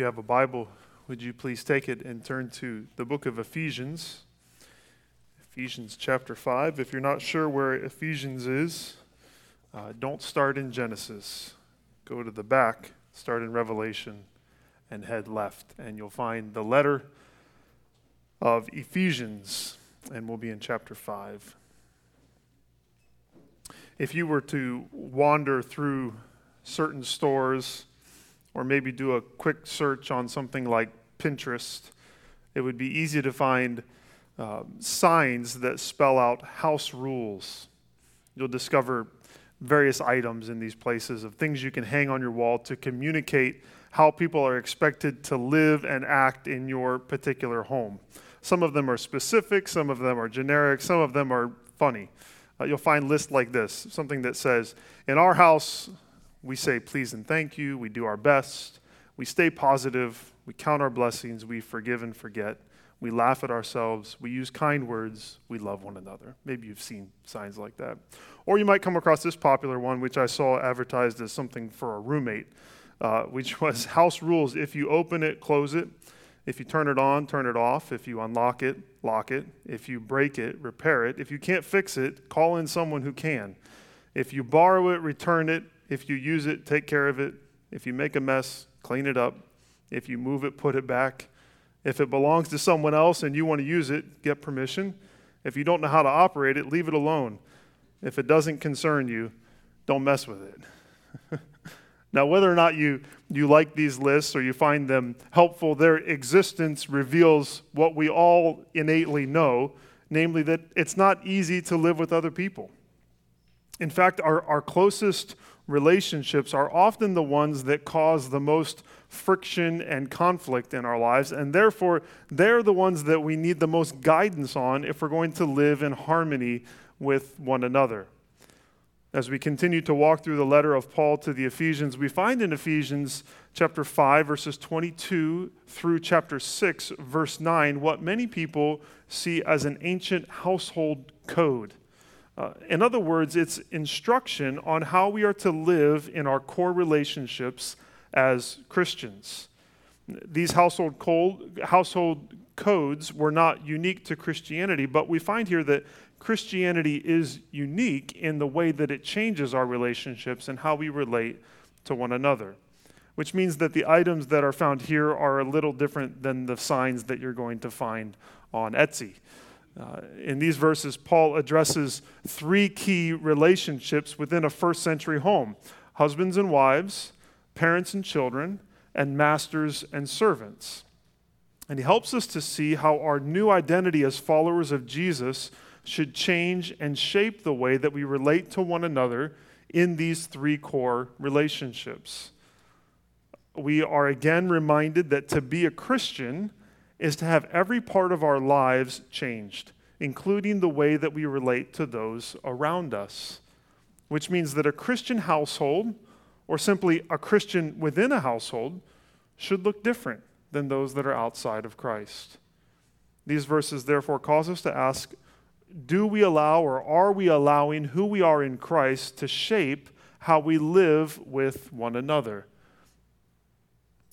you have a Bible, would you please take it and turn to the book of Ephesians? Ephesians chapter 5. If you're not sure where Ephesians is, uh, don't start in Genesis. Go to the back, start in Revelation, and head left, and you'll find the letter of Ephesians, and we'll be in chapter 5. If you were to wander through certain stores, or maybe do a quick search on something like Pinterest, it would be easy to find uh, signs that spell out house rules. You'll discover various items in these places of things you can hang on your wall to communicate how people are expected to live and act in your particular home. Some of them are specific, some of them are generic, some of them are funny. Uh, you'll find lists like this something that says, In our house, we say please and thank you, we do our best, we stay positive, we count our blessings, we forgive and forget, we laugh at ourselves, we use kind words, we love one another. Maybe you've seen signs like that. Or you might come across this popular one, which I saw advertised as something for a roommate, uh, which was house rules. If you open it, close it. If you turn it on, turn it off. If you unlock it, lock it. If you break it, repair it. If you can't fix it, call in someone who can. If you borrow it, return it. If you use it, take care of it. If you make a mess, clean it up. If you move it, put it back. If it belongs to someone else and you want to use it, get permission. If you don't know how to operate it, leave it alone. If it doesn't concern you, don't mess with it. now, whether or not you, you like these lists or you find them helpful, their existence reveals what we all innately know namely, that it's not easy to live with other people. In fact, our, our closest relationships are often the ones that cause the most friction and conflict in our lives, and therefore they're the ones that we need the most guidance on if we're going to live in harmony with one another. As we continue to walk through the letter of Paul to the Ephesians, we find in Ephesians chapter 5, verses 22 through chapter 6, verse 9, what many people see as an ancient household code. Uh, in other words, it's instruction on how we are to live in our core relationships as Christians. These household, cold, household codes were not unique to Christianity, but we find here that Christianity is unique in the way that it changes our relationships and how we relate to one another. Which means that the items that are found here are a little different than the signs that you're going to find on Etsy. Uh, in these verses, Paul addresses three key relationships within a first century home husbands and wives, parents and children, and masters and servants. And he helps us to see how our new identity as followers of Jesus should change and shape the way that we relate to one another in these three core relationships. We are again reminded that to be a Christian is to have every part of our lives changed, including the way that we relate to those around us. Which means that a Christian household, or simply a Christian within a household, should look different than those that are outside of Christ. These verses therefore cause us to ask do we allow or are we allowing who we are in Christ to shape how we live with one another?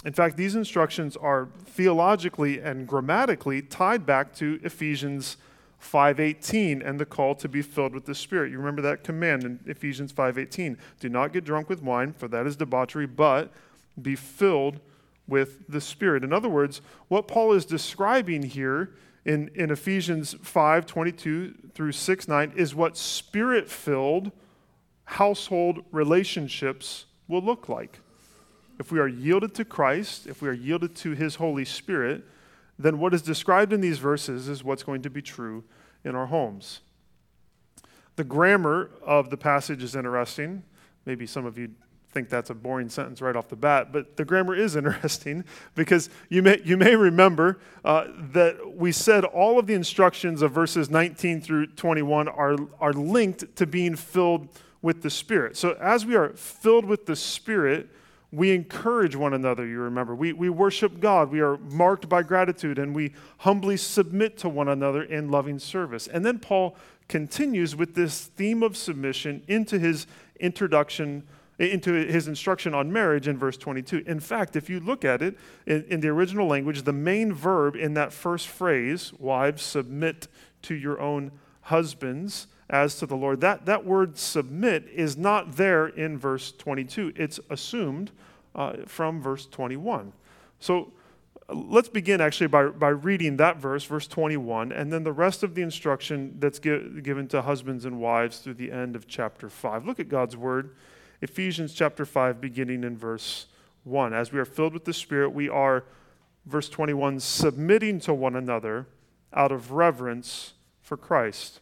In fact, these instructions are theologically and grammatically tied back to Ephesians 5:18 and the call to be filled with the Spirit. You remember that command in Ephesians 5:18. Do not get drunk with wine, for that is debauchery, but be filled with the Spirit. In other words, what Paul is describing here in, in Ephesians 5 22 through 6 9 is what spirit filled household relationships will look like. If we are yielded to Christ, if we are yielded to His Holy Spirit, then what is described in these verses is what's going to be true in our homes. The grammar of the passage is interesting. Maybe some of you think that's a boring sentence right off the bat, but the grammar is interesting because you may, you may remember uh, that we said all of the instructions of verses 19 through 21 are, are linked to being filled with the Spirit. So as we are filled with the Spirit, we encourage one another, you remember. We, we worship God. We are marked by gratitude and we humbly submit to one another in loving service. And then Paul continues with this theme of submission into his introduction into his instruction on marriage in verse 22. In fact, if you look at it in, in, the original language, the main verb in that first phrase, wives, submit to your own husbands as to the Lord, that, that word submit is not there in verse 22. It's assumed uh, from verse 21. So let's begin actually by, by reading that verse, verse 21, and then the rest of the instruction that's gi- given to husbands and wives through the end of chapter 5. Look at God's word, Ephesians chapter 5, beginning in verse 1. As we are filled with the Spirit, we are, verse 21, submitting to one another out of reverence for Christ.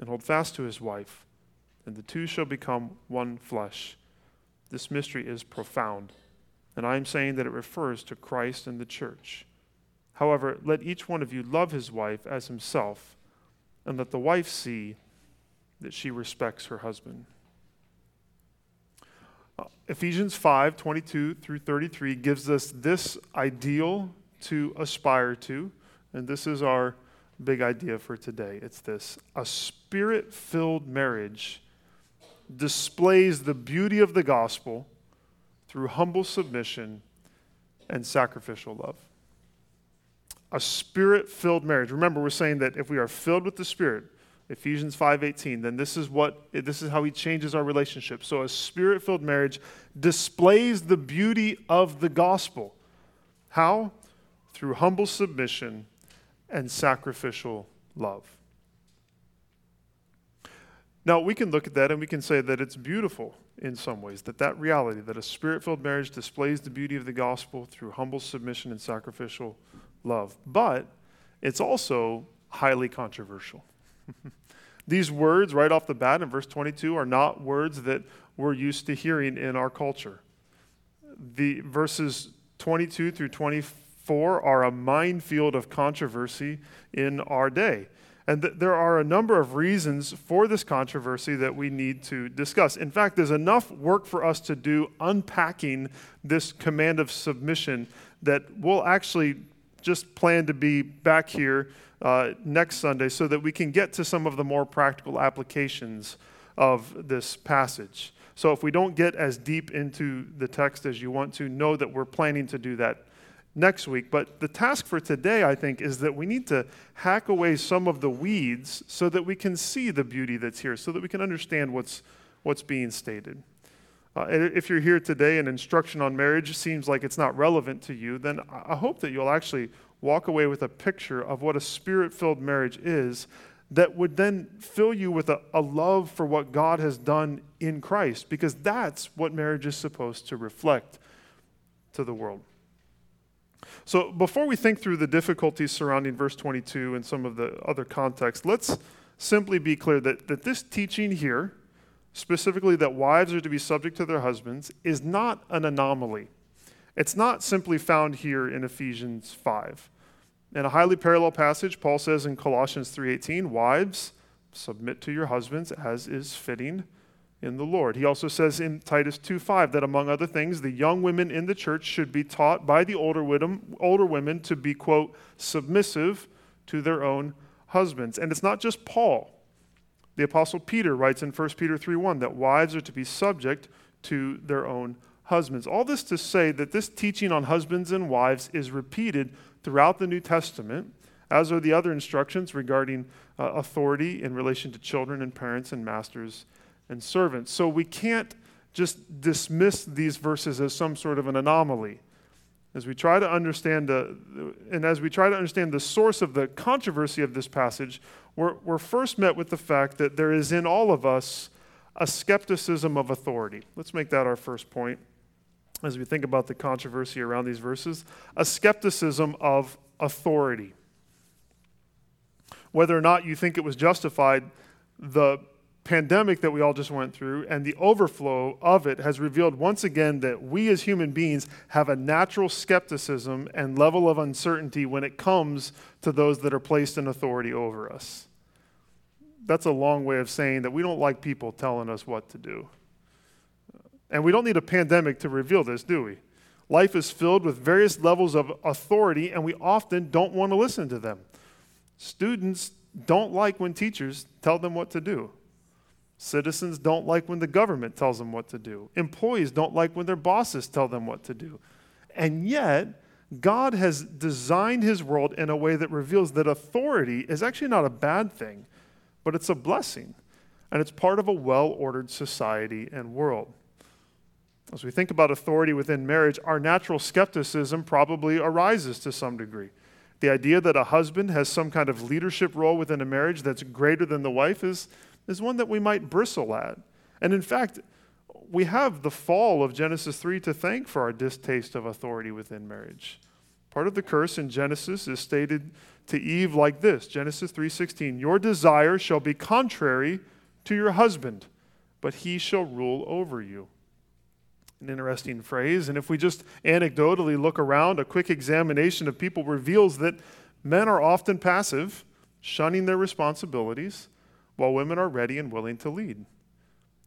and hold fast to his wife, and the two shall become one flesh. This mystery is profound, and I am saying that it refers to Christ and the church. However, let each one of you love his wife as himself, and let the wife see that she respects her husband. Uh, Ephesians 5 22 through 33 gives us this ideal to aspire to, and this is our big idea for today. It's this a spirit filled marriage displays the beauty of the gospel through humble submission and sacrificial love. A spirit filled marriage. Remember, we're saying that if we are filled with the Spirit, Ephesians 5:18, then this is what this is how he changes our relationship. So a spirit-filled marriage displays the beauty of the gospel. How? Through humble submission and sacrificial love. Now, we can look at that and we can say that it's beautiful in some ways, that that reality, that a spirit filled marriage displays the beauty of the gospel through humble submission and sacrificial love. But it's also highly controversial. These words, right off the bat in verse 22, are not words that we're used to hearing in our culture. The verses 22 through 24 4 are a minefield of controversy in our day. And th- there are a number of reasons for this controversy that we need to discuss. In fact, there's enough work for us to do unpacking this command of submission that we'll actually just plan to be back here uh, next Sunday so that we can get to some of the more practical applications of this passage. So if we don't get as deep into the text as you want to, know that we're planning to do that next week. But the task for today, I think, is that we need to hack away some of the weeds so that we can see the beauty that's here, so that we can understand what's, what's being stated. Uh, if you're here today and instruction on marriage seems like it's not relevant to you, then I hope that you'll actually walk away with a picture of what a spirit filled marriage is that would then fill you with a, a love for what God has done in Christ, because that's what marriage is supposed to reflect to the world. So, before we think through the difficulties surrounding verse 22 and some of the other context, let's simply be clear that, that this teaching here, specifically that wives are to be subject to their husbands, is not an anomaly. It's not simply found here in Ephesians 5. In a highly parallel passage, Paul says in Colossians 3:18, "Wives, submit to your husbands as is fitting in the Lord. He also says in Titus 2:5 that among other things, the young women in the church should be taught by the older women, older women to be quote submissive to their own husbands. And it's not just Paul. The apostle Peter writes in 1 Peter 3:1 that wives are to be subject to their own husbands. All this to say that this teaching on husbands and wives is repeated throughout the New Testament, as are the other instructions regarding uh, authority in relation to children and parents and masters and servants. So we can't just dismiss these verses as some sort of an anomaly. As we try to understand the, and as we try to understand the source of the controversy of this passage, we're, we're first met with the fact that there is in all of us a skepticism of authority. Let's make that our first point as we think about the controversy around these verses a skepticism of authority. Whether or not you think it was justified, the pandemic that we all just went through and the overflow of it has revealed once again that we as human beings have a natural skepticism and level of uncertainty when it comes to those that are placed in authority over us. That's a long way of saying that we don't like people telling us what to do. And we don't need a pandemic to reveal this, do we? Life is filled with various levels of authority, and we often don't want to listen to them. Students don't like when teachers tell them what to do. Citizens don't like when the government tells them what to do. Employees don't like when their bosses tell them what to do. And yet, God has designed his world in a way that reveals that authority is actually not a bad thing, but it's a blessing. And it's part of a well ordered society and world. As we think about authority within marriage, our natural skepticism probably arises to some degree. The idea that a husband has some kind of leadership role within a marriage that's greater than the wife is is one that we might bristle at. And in fact, we have the fall of Genesis 3 to thank for our distaste of authority within marriage. Part of the curse in Genesis is stated to Eve like this Genesis 3:16 Your desire shall be contrary to your husband but he shall rule over you an interesting phrase and if we just anecdotally look around a quick examination of people reveals that men are often passive shunning their responsibilities while women are ready and willing to lead.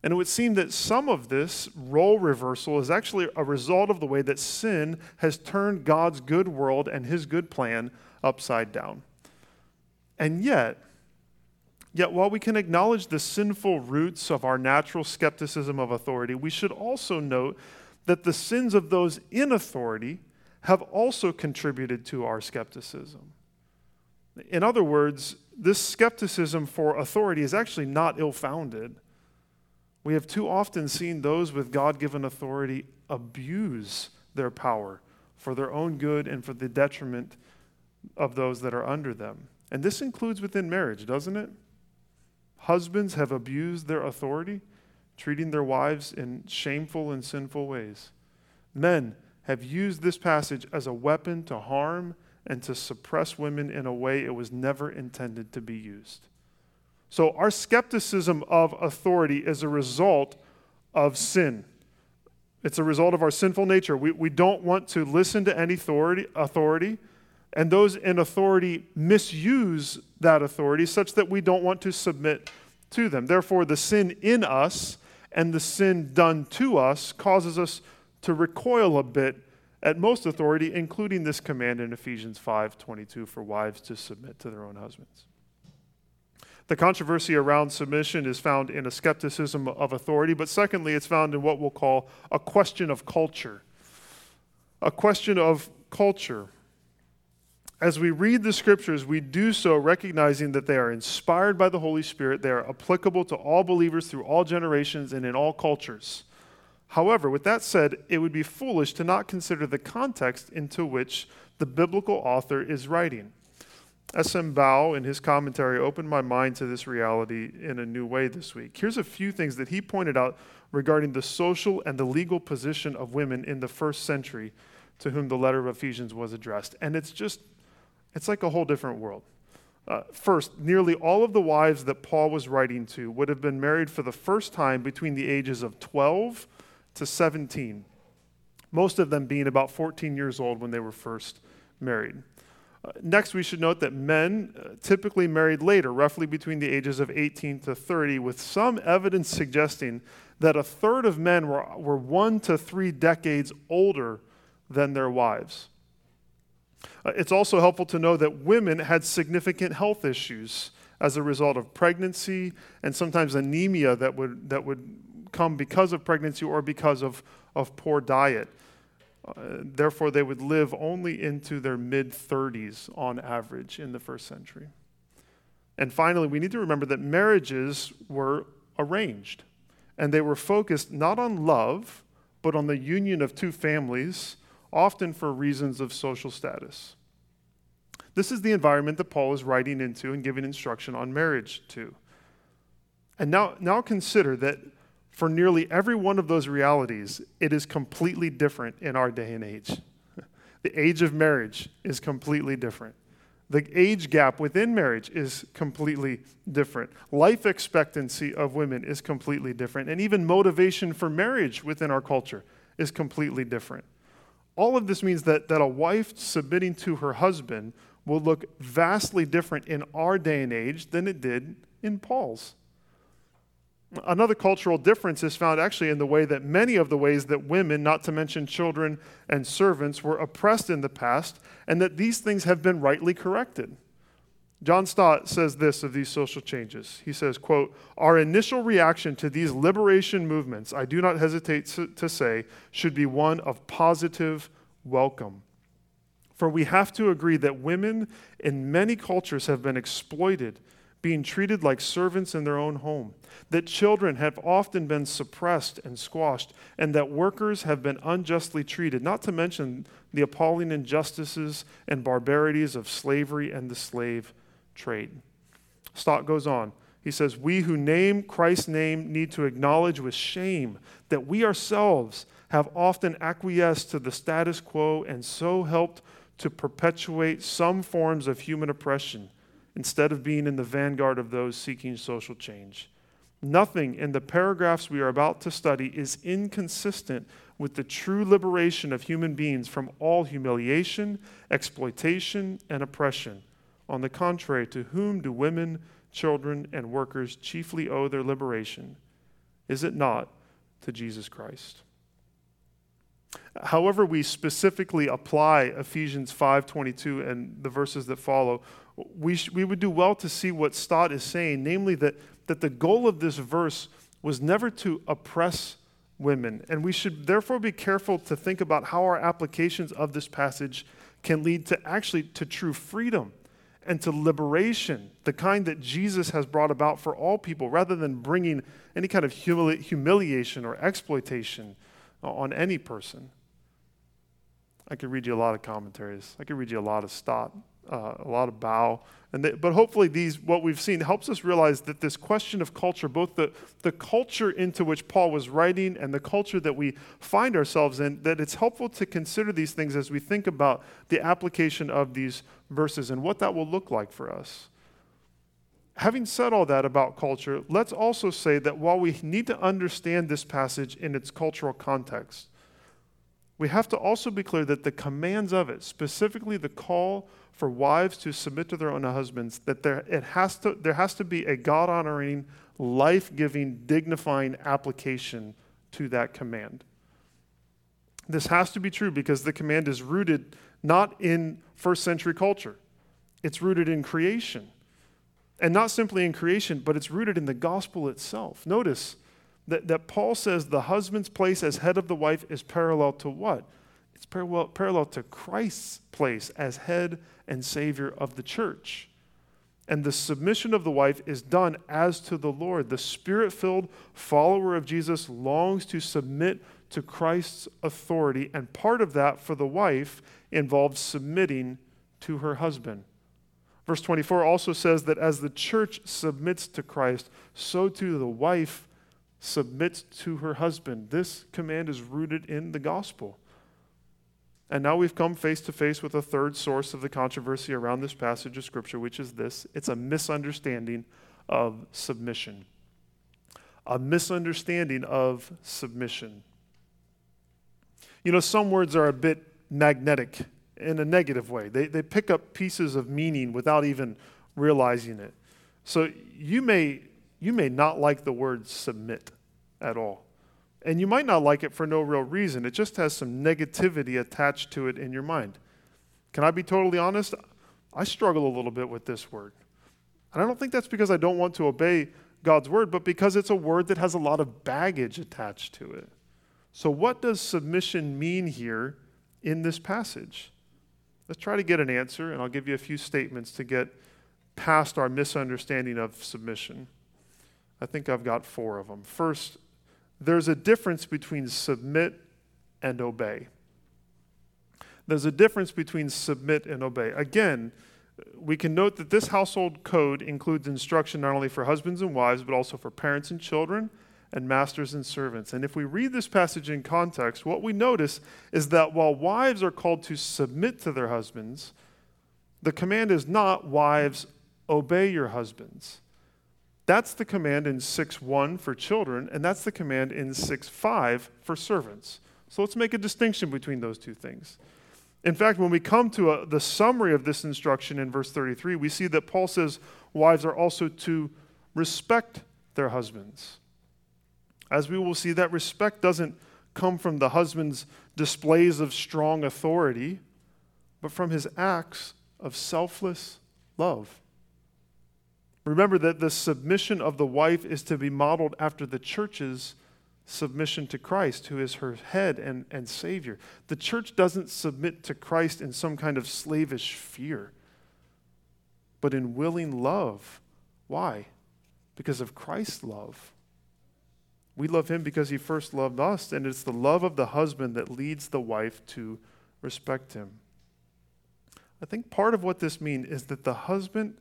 And it would seem that some of this role reversal is actually a result of the way that sin has turned God's good world and his good plan upside down. And yet, yet while we can acknowledge the sinful roots of our natural skepticism of authority, we should also note that the sins of those in authority have also contributed to our skepticism. In other words, this skepticism for authority is actually not ill founded. We have too often seen those with God given authority abuse their power for their own good and for the detriment of those that are under them. And this includes within marriage, doesn't it? Husbands have abused their authority, treating their wives in shameful and sinful ways. Men have used this passage as a weapon to harm and to suppress women in a way it was never intended to be used. So, our skepticism of authority is a result of sin. It's a result of our sinful nature. We, we don't want to listen to any authority, authority, and those in authority misuse that authority such that we don't want to submit to them. Therefore, the sin in us and the sin done to us causes us to recoil a bit at most authority, including this command in Ephesians 5:22 for wives to submit to their own husbands. The controversy around submission is found in a skepticism of authority, but secondly, it's found in what we'll call a question of culture. A question of culture. As we read the scriptures, we do so recognizing that they are inspired by the Holy Spirit, they are applicable to all believers through all generations and in all cultures. However, with that said, it would be foolish to not consider the context into which the biblical author is writing. S.M. Baugh, in his commentary, opened my mind to this reality in a new way this week. Here's a few things that he pointed out regarding the social and the legal position of women in the first century to whom the letter of Ephesians was addressed. And it's just, it's like a whole different world. Uh, first, nearly all of the wives that Paul was writing to would have been married for the first time between the ages of 12 to 17, most of them being about 14 years old when they were first married. Uh, next, we should note that men uh, typically married later, roughly between the ages of 18 to 30, with some evidence suggesting that a third of men were, were one to three decades older than their wives. Uh, it's also helpful to know that women had significant health issues as a result of pregnancy and sometimes anemia that would, that would come because of pregnancy or because of, of poor diet. Uh, therefore, they would live only into their mid 30s on average in the first century. And finally, we need to remember that marriages were arranged. and they were focused not on love, but on the union of two families, often for reasons of social status. This is the environment that Paul is writing into and giving instruction on marriage to. And now, now consider that for nearly every one of those realities, it is completely different in our day and age. the age of marriage is completely different. The age gap within marriage is completely different. Life expectancy of women is completely different. And even motivation for marriage within our culture is completely different. All of this means that, that a wife submitting to her husband will look vastly different in our day and age than it did in Paul's. Another cultural difference is found actually in the way that many of the ways that women, not to mention children and servants, were oppressed in the past, and that these things have been rightly corrected. John Stott says this of these social changes. He says, quote, Our initial reaction to these liberation movements, I do not hesitate to say, should be one of positive welcome. For we have to agree that women in many cultures have been exploited being treated like servants in their own home, that children have often been suppressed and squashed, and that workers have been unjustly treated, not to mention the appalling injustices and barbarities of slavery and the slave trade. Stott goes on. He says, We who name Christ's name need to acknowledge with shame that we ourselves have often acquiesced to the status quo and so helped to perpetuate some forms of human oppression instead of being in the vanguard of those seeking social change. Nothing in the paragraphs we are about to study is inconsistent with the true liberation of human beings from all humiliation, exploitation, and oppression. On the contrary, to whom do women, children, and workers chiefly owe their liberation? Is it not to Jesus Christ? However, we specifically apply Ephesians 5:22 and the verses that follow, we, sh- we would do well to see what Stott is saying, namely that, that the goal of this verse was never to oppress women. And we should therefore be careful to think about how our applications of this passage can lead to actually to true freedom and to liberation, the kind that Jesus has brought about for all people, rather than bringing any kind of humili- humiliation or exploitation on any person. I could read you a lot of commentaries. I could read you a lot of Stott uh, a lot of Baugh. And they, but hopefully, these what we've seen helps us realize that this question of culture, both the, the culture into which Paul was writing and the culture that we find ourselves in, that it's helpful to consider these things as we think about the application of these verses and what that will look like for us. Having said all that about culture, let's also say that while we need to understand this passage in its cultural context, we have to also be clear that the commands of it, specifically the call for wives to submit to their own husbands, that there, it has to, there has to be a God honoring, life giving, dignifying application to that command. This has to be true because the command is rooted not in first century culture, it's rooted in creation. And not simply in creation, but it's rooted in the gospel itself. Notice that, that Paul says the husband's place as head of the wife is parallel to what? It's parallel, parallel to Christ's place as head and savior of the church. And the submission of the wife is done as to the Lord. The spirit filled follower of Jesus longs to submit to Christ's authority, and part of that for the wife involves submitting to her husband. Verse 24 also says that as the church submits to Christ, so too the wife submits to her husband. This command is rooted in the gospel. And now we've come face to face with a third source of the controversy around this passage of Scripture, which is this it's a misunderstanding of submission. A misunderstanding of submission. You know, some words are a bit magnetic in a negative way, they, they pick up pieces of meaning without even realizing it. So you may, you may not like the word submit at all. And you might not like it for no real reason. It just has some negativity attached to it in your mind. Can I be totally honest? I struggle a little bit with this word. And I don't think that's because I don't want to obey God's word, but because it's a word that has a lot of baggage attached to it. So, what does submission mean here in this passage? Let's try to get an answer, and I'll give you a few statements to get past our misunderstanding of submission. I think I've got four of them. First, there's a difference between submit and obey. There's a difference between submit and obey. Again, we can note that this household code includes instruction not only for husbands and wives, but also for parents and children, and masters and servants. And if we read this passage in context, what we notice is that while wives are called to submit to their husbands, the command is not, wives, obey your husbands. That's the command in 6.1 for children, and that's the command in 6.5 for servants. So let's make a distinction between those two things. In fact, when we come to a, the summary of this instruction in verse 33, we see that Paul says wives are also to respect their husbands. As we will see, that respect doesn't come from the husband's displays of strong authority, but from his acts of selfless love. Remember that the submission of the wife is to be modeled after the church's submission to Christ, who is her head and, and Savior. The church doesn't submit to Christ in some kind of slavish fear, but in willing love. Why? Because of Christ's love. We love him because he first loved us, and it's the love of the husband that leads the wife to respect him. I think part of what this means is that the husband,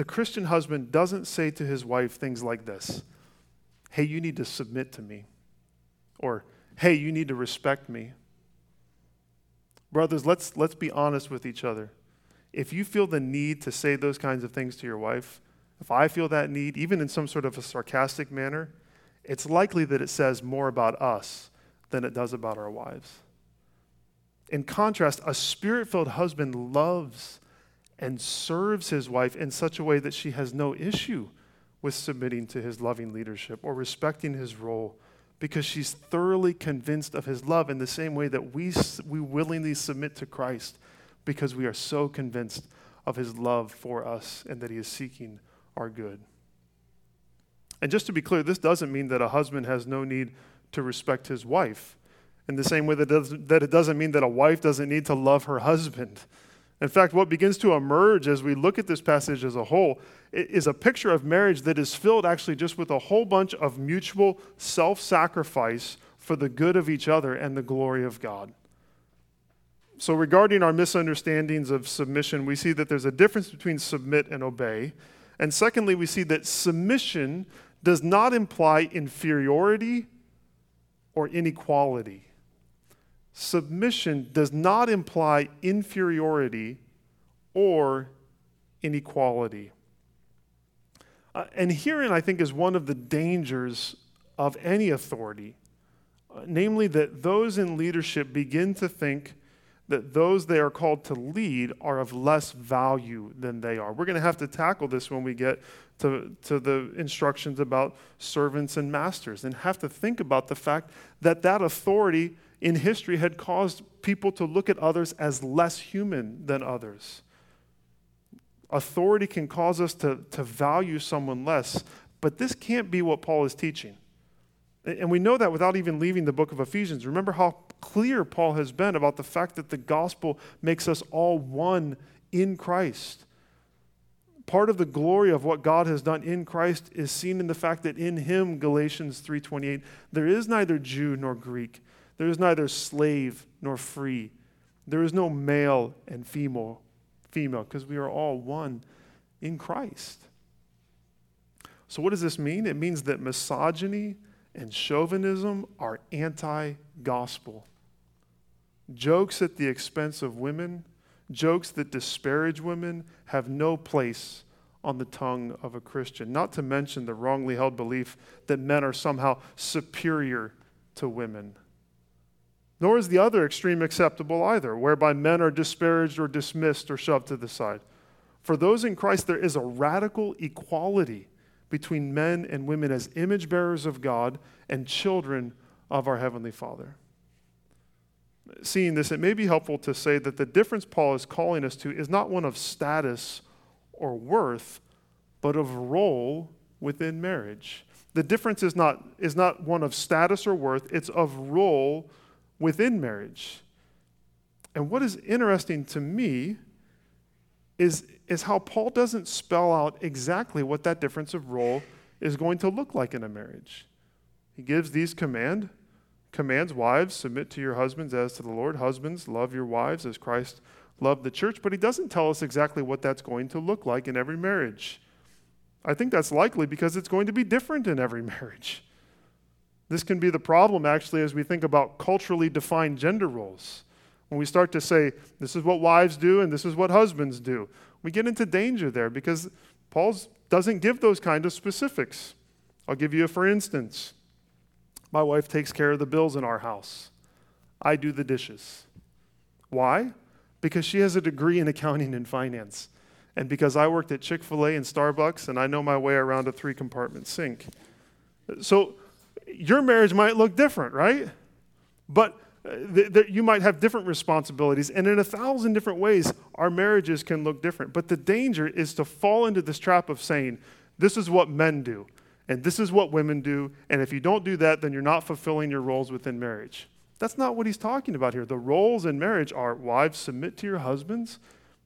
the Christian husband, doesn't say to his wife things like this Hey, you need to submit to me. Or, Hey, you need to respect me. Brothers, let's, let's be honest with each other. If you feel the need to say those kinds of things to your wife, if I feel that need, even in some sort of a sarcastic manner, it's likely that it says more about us than it does about our wives. In contrast, a spirit filled husband loves and serves his wife in such a way that she has no issue with submitting to his loving leadership or respecting his role because she's thoroughly convinced of his love in the same way that we, we willingly submit to Christ because we are so convinced of his love for us and that he is seeking our good. And just to be clear, this doesn't mean that a husband has no need to respect his wife, in the same way that that it doesn't mean that a wife doesn't need to love her husband. In fact, what begins to emerge as we look at this passage as a whole is a picture of marriage that is filled actually just with a whole bunch of mutual self sacrifice for the good of each other and the glory of God. So, regarding our misunderstandings of submission, we see that there's a difference between submit and obey. And secondly, we see that submission does not imply inferiority or inequality. Submission does not imply inferiority or inequality. Uh, and herein, I think, is one of the dangers of any authority, uh, namely that those in leadership begin to think that those they are called to lead are of less value than they are. We're going to have to tackle this when we get to, to the instructions about servants and masters and have to think about the fact that that authority in history had caused people to look at others as less human than others. Authority can cause us to, to value someone less, but this can't be what Paul is teaching. And we know that without even leaving the book of Ephesians. Remember how clear Paul has been about the fact that the gospel makes us all one in Christ. Part of the glory of what God has done in Christ is seen in the fact that in him Galatians 3:28 there is neither Jew nor Greek there is neither slave nor free there is no male and female female because we are all one in Christ. So what does this mean? It means that misogyny and chauvinism are anti gospel. Jokes at the expense of women, jokes that disparage women, have no place on the tongue of a Christian. Not to mention the wrongly held belief that men are somehow superior to women. Nor is the other extreme acceptable either, whereby men are disparaged or dismissed or shoved to the side. For those in Christ, there is a radical equality between men and women as image bearers of God and children of our Heavenly Father. Seeing this, it may be helpful to say that the difference Paul is calling us to is not one of status or worth, but of role within marriage. The difference is not, is not one of status or worth, it's of role within marriage. And what is interesting to me is, is how Paul doesn't spell out exactly what that difference of role is going to look like in a marriage. He gives these command commands wives submit to your husbands as to the Lord. Husbands love your wives as Christ loved the church, but he doesn't tell us exactly what that's going to look like in every marriage. I think that's likely because it's going to be different in every marriage. This can be the problem, actually, as we think about culturally defined gender roles. When we start to say, this is what wives do and this is what husbands do, we get into danger there because Paul doesn't give those kind of specifics. I'll give you a for instance. My wife takes care of the bills in our house. I do the dishes. Why? Because she has a degree in accounting and finance and because I worked at Chick fil A and Starbucks and I know my way around a three compartment sink. So your marriage might look different, right? But uh, th- th- you might have different responsibilities, and in a thousand different ways, our marriages can look different. But the danger is to fall into this trap of saying, this is what men do, and this is what women do, and if you don't do that, then you're not fulfilling your roles within marriage. That's not what he's talking about here. The roles in marriage are wives, submit to your husbands,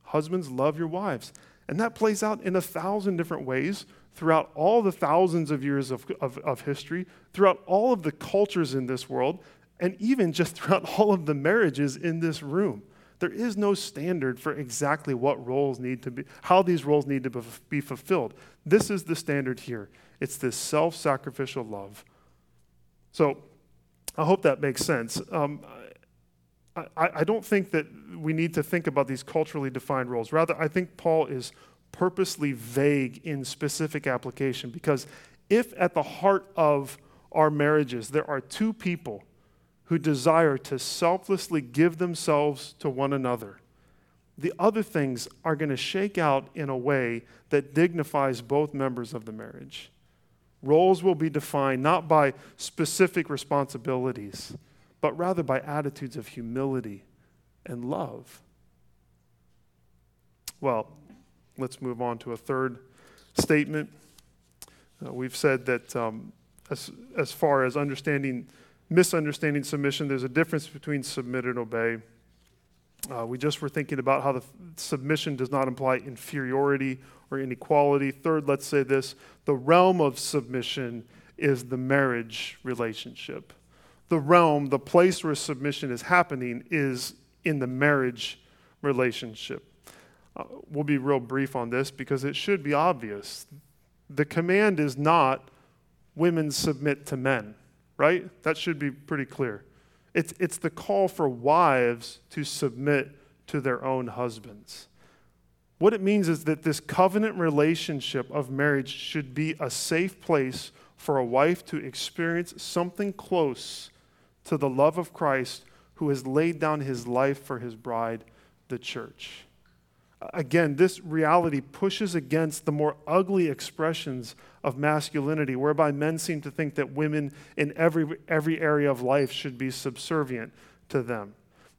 Husbands, love your wives. And that plays out in a thousand different ways throughout all the thousands of years of, of, of, history, throughout all of the cultures in this world, and even just throughout all of the marriages in this room. There is no standard for exactly what roles need to be, how these roles need to be fulfilled. This is the standard here. It's this self sacrificial love. So I hope that makes sense. Um, I, I don't think that we need to think about these culturally defined roles. Rather, I think Paul is purposely vague in specific application because if at the heart of our marriages there are two people who desire to selflessly give themselves to one another, the other things are going to shake out in a way that dignifies both members of the marriage. Roles will be defined not by specific responsibilities but rather by attitudes of humility and love. Well, let's move on to a third statement. Uh, we've said that um, as, as far as understanding, misunderstanding submission, there's a difference between submit and obey. Uh, we just were thinking about how the f- submission does not imply inferiority or inequality. Third, let's say this the realm of submission is the marriage relationship the realm, the place where submission is happening is in the marriage relationship. We'll be real brief on this because it should be obvious. The command is not women submit to men, right? That should be pretty clear. It's, it's the call for wives to submit to their own husbands. What it means is that this covenant relationship of marriage should be a safe place for a wife to experience something close to the love of Christ who has laid down his life for his bride, the church. Again, this reality pushes against the more ugly expressions of masculinity, whereby men seem to think that women in every, every area of life should be subservient to them.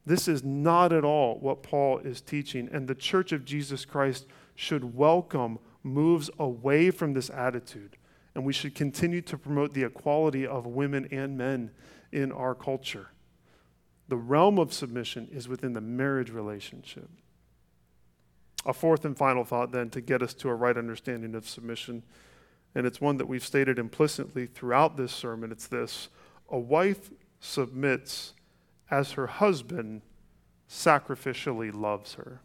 This is not at all what Paul is teaching, and the church of Jesus Christ should welcome moves away from this attitude, and we should continue to promote the equality of women and men in our culture. The realm of submission is within the marriage relationship. A fourth and final thought, then, to get us to a right understanding of submission, and it's one that we've stated implicitly throughout this sermon. It's this A wife submits as her husband sacrificially loves her.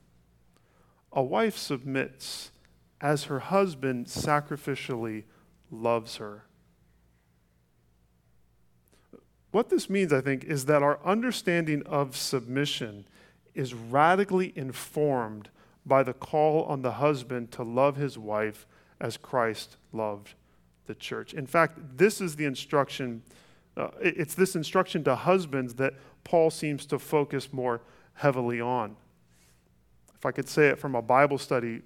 A wife submits as her husband sacrificially loves her. What this means, I think, is that our understanding of submission is radically informed by the call on the husband to love his wife as Christ loved the church. In fact, this is the instruction, uh, it's this instruction to husbands that Paul seems to focus more heavily on. If I could say it from a Bible study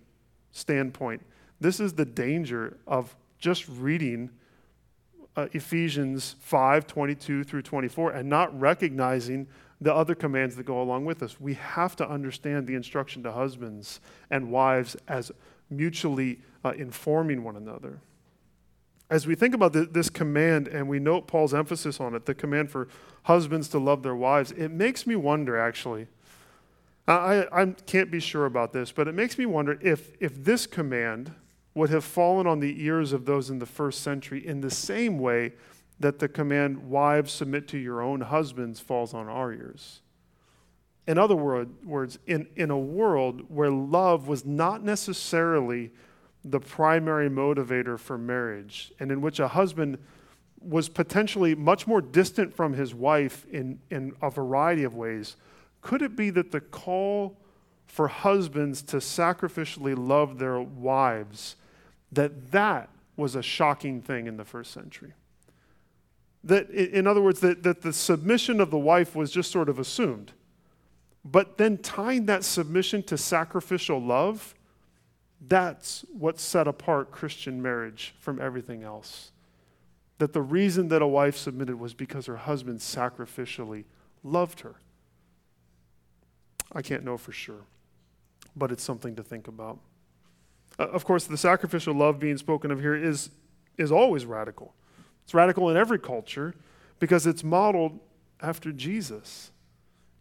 standpoint, this is the danger of just reading uh, Ephesians 5 22 through 24 and not recognizing the other commands that go along with us. We have to understand the instruction to husbands and wives as mutually uh, informing one another. As we think about the, this command and we note Paul's emphasis on it, the command for husbands to love their wives, it makes me wonder actually. I, I can't be sure about this, but it makes me wonder if, if this command would have fallen on the ears of those in the first century in the same way that the command, wives, submit to your own husbands, falls on our ears. In other word, words, in, in a world where love was not necessarily the primary motivator for marriage, and in which a husband was potentially much more distant from his wife in, in a variety of ways, could it be that the call for husbands to sacrificially love their wives, that that was a shocking thing in the first century? That, in other words, that, that the submission of the wife was just sort of assumed. But then tying that submission to sacrificial love, that's what set apart Christian marriage from everything else. That the reason that a wife submitted was because her husband sacrificially loved her. I can't know for sure, but it's something to think about. Uh, of course, the sacrificial love being spoken of here is, is always radical. It's radical in every culture because it's modeled after Jesus.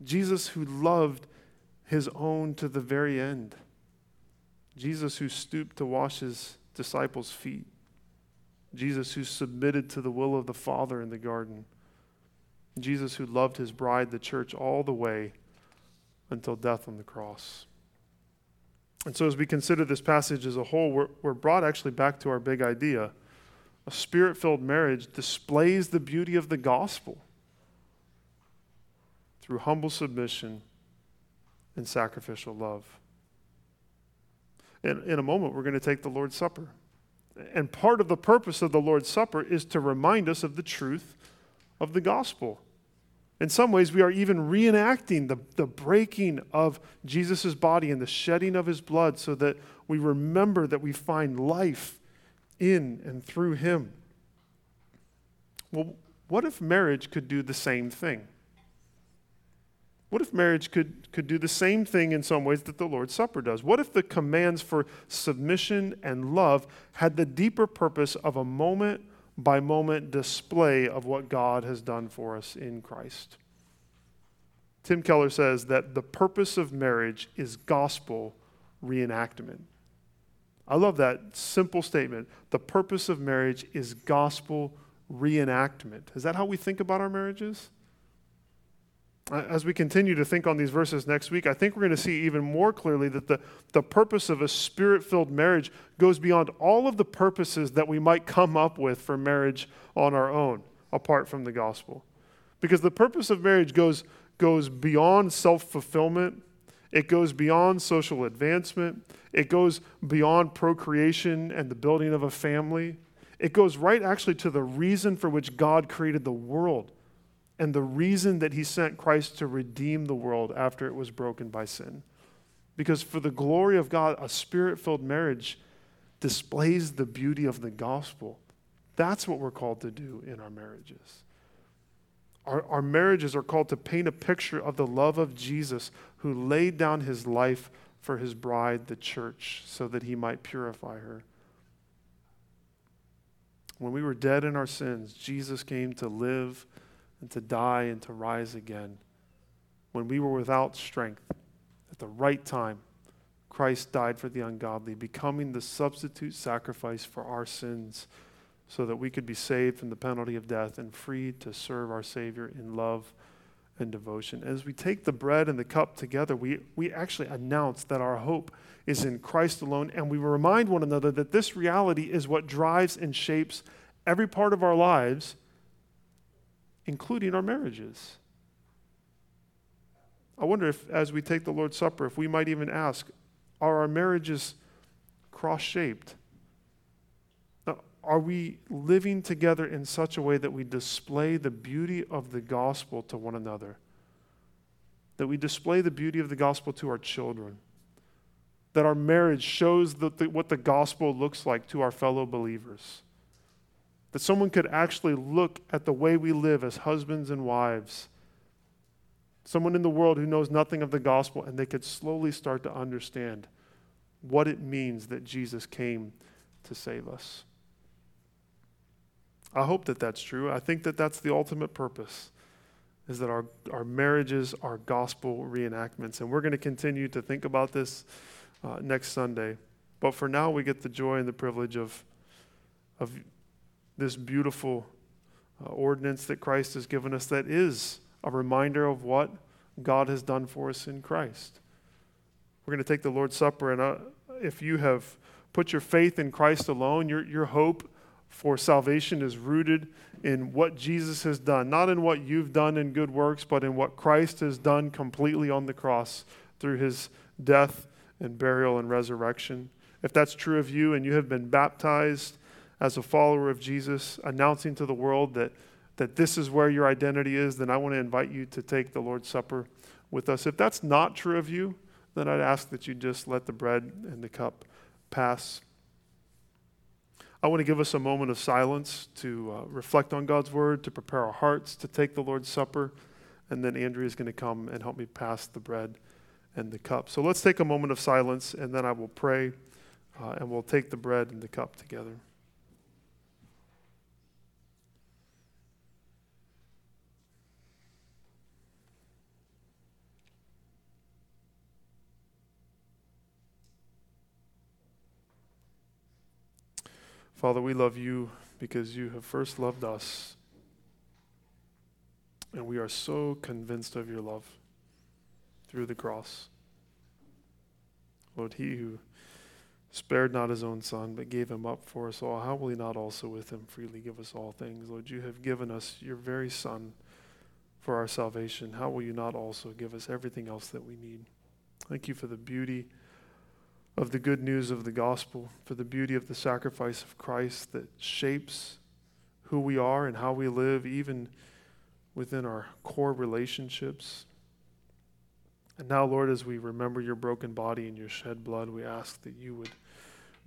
Jesus who loved his own to the very end. Jesus who stooped to wash his disciples' feet. Jesus who submitted to the will of the Father in the garden. Jesus who loved his bride, the church, all the way until death on the cross. And so, as we consider this passage as a whole, we're, we're brought actually back to our big idea. A spirit filled marriage displays the beauty of the gospel through humble submission and sacrificial love. In, in a moment, we're going to take the Lord's Supper. And part of the purpose of the Lord's Supper is to remind us of the truth of the gospel. In some ways, we are even reenacting the, the breaking of Jesus' body and the shedding of his blood so that we remember that we find life in and through him. Well, what if marriage could do the same thing? What if marriage could, could do the same thing in some ways that the Lord's Supper does? What if the commands for submission and love had the deeper purpose of a moment by moment display of what God has done for us in Christ. Tim Keller says that the purpose of marriage is gospel reenactment. I love that simple statement. The purpose of marriage is gospel reenactment. Is that how we think about our marriages? As we continue to think on these verses next week, I think we're going to see even more clearly that the, the purpose of a spirit filled marriage goes beyond all of the purposes that we might come up with for marriage on our own, apart from the gospel. Because the purpose of marriage goes, goes beyond self fulfillment, it goes beyond social advancement, it goes beyond procreation and the building of a family. It goes right actually to the reason for which God created the world and the reason that he sent Christ to redeem the world after it was broken by sin. Because for the glory of God, a spirit filled marriage displays the beauty of the gospel. That's what we're called to do in our marriages. Our, our marriages are called to paint a picture of the love of Jesus who laid down his life for his bride, the church, so that he might purify her. When we were dead in our sins, Jesus came to live and to die and to rise again. When we were without strength, at the right time, Christ died for the ungodly, becoming the substitute sacrifice for our sins so that we could be saved from the penalty of death and freed to serve our Savior in love and devotion. As we take the bread and the cup together, we, we actually announce that our hope is in Christ alone, and we remind one another that this reality is what drives and shapes every part of our lives including our marriages. I wonder if, as we take the Lord's Supper, if we might even ask, are our marriages cross shaped? Are we living together in such a way that we display the beauty of the gospel to one another? That we display the beauty of the gospel to our children? That our marriage shows the, the, what the gospel looks like to our fellow believers? That someone could actually look at the way we live as husbands and wives. Someone in the world who knows nothing of the gospel, and they could slowly start to understand what it means that Jesus came to save us. I hope that that's true. I think that that's the ultimate purpose is that our, our marriages are gospel reenactments. And we're going to continue to think about this uh, next Sunday. But for now, we get the joy and the privilege of, of this beautiful uh, ordinance that Christ has given us that is a reminder of what God has done for us in Christ. We're going to take the Lord's Supper, and uh, if you have put your faith in Christ alone, your, your hope for salvation is rooted in what Jesus has done, not in what you've done in good works, but in what Christ has done completely on the cross through his death and burial and resurrection. If that's true of you and you have been baptized as a follower of Jesus, announcing to the world that, that this is where your identity is, then I want to invite you to take the Lord's Supper with us. If that's not true of you, then I'd ask that you just let the bread and the cup pass. I want to give us a moment of silence to uh, reflect on God's word, to prepare our hearts to take the Lord's Supper, and then Andrea is going to come and help me pass the bread and the cup. So let's take a moment of silence, and then I will pray, uh, and we'll take the bread and the cup together. Father, we love you because you have first loved us. And we are so convinced of your love through the cross. Lord, he who spared not his own son, but gave him up for us all, how will he not also with him freely give us all things? Lord, you have given us your very son for our salvation. How will you not also give us everything else that we need? Thank you for the beauty of the good news of the gospel, for the beauty of the sacrifice of Christ that shapes who we are and how we live, even within our core relationships. And now, Lord, as we remember your broken body and your shed blood, we ask that you would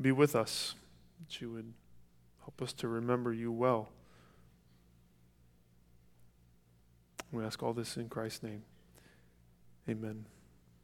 be with us, that you would help us to remember you well. We ask all this in Christ's name. Amen.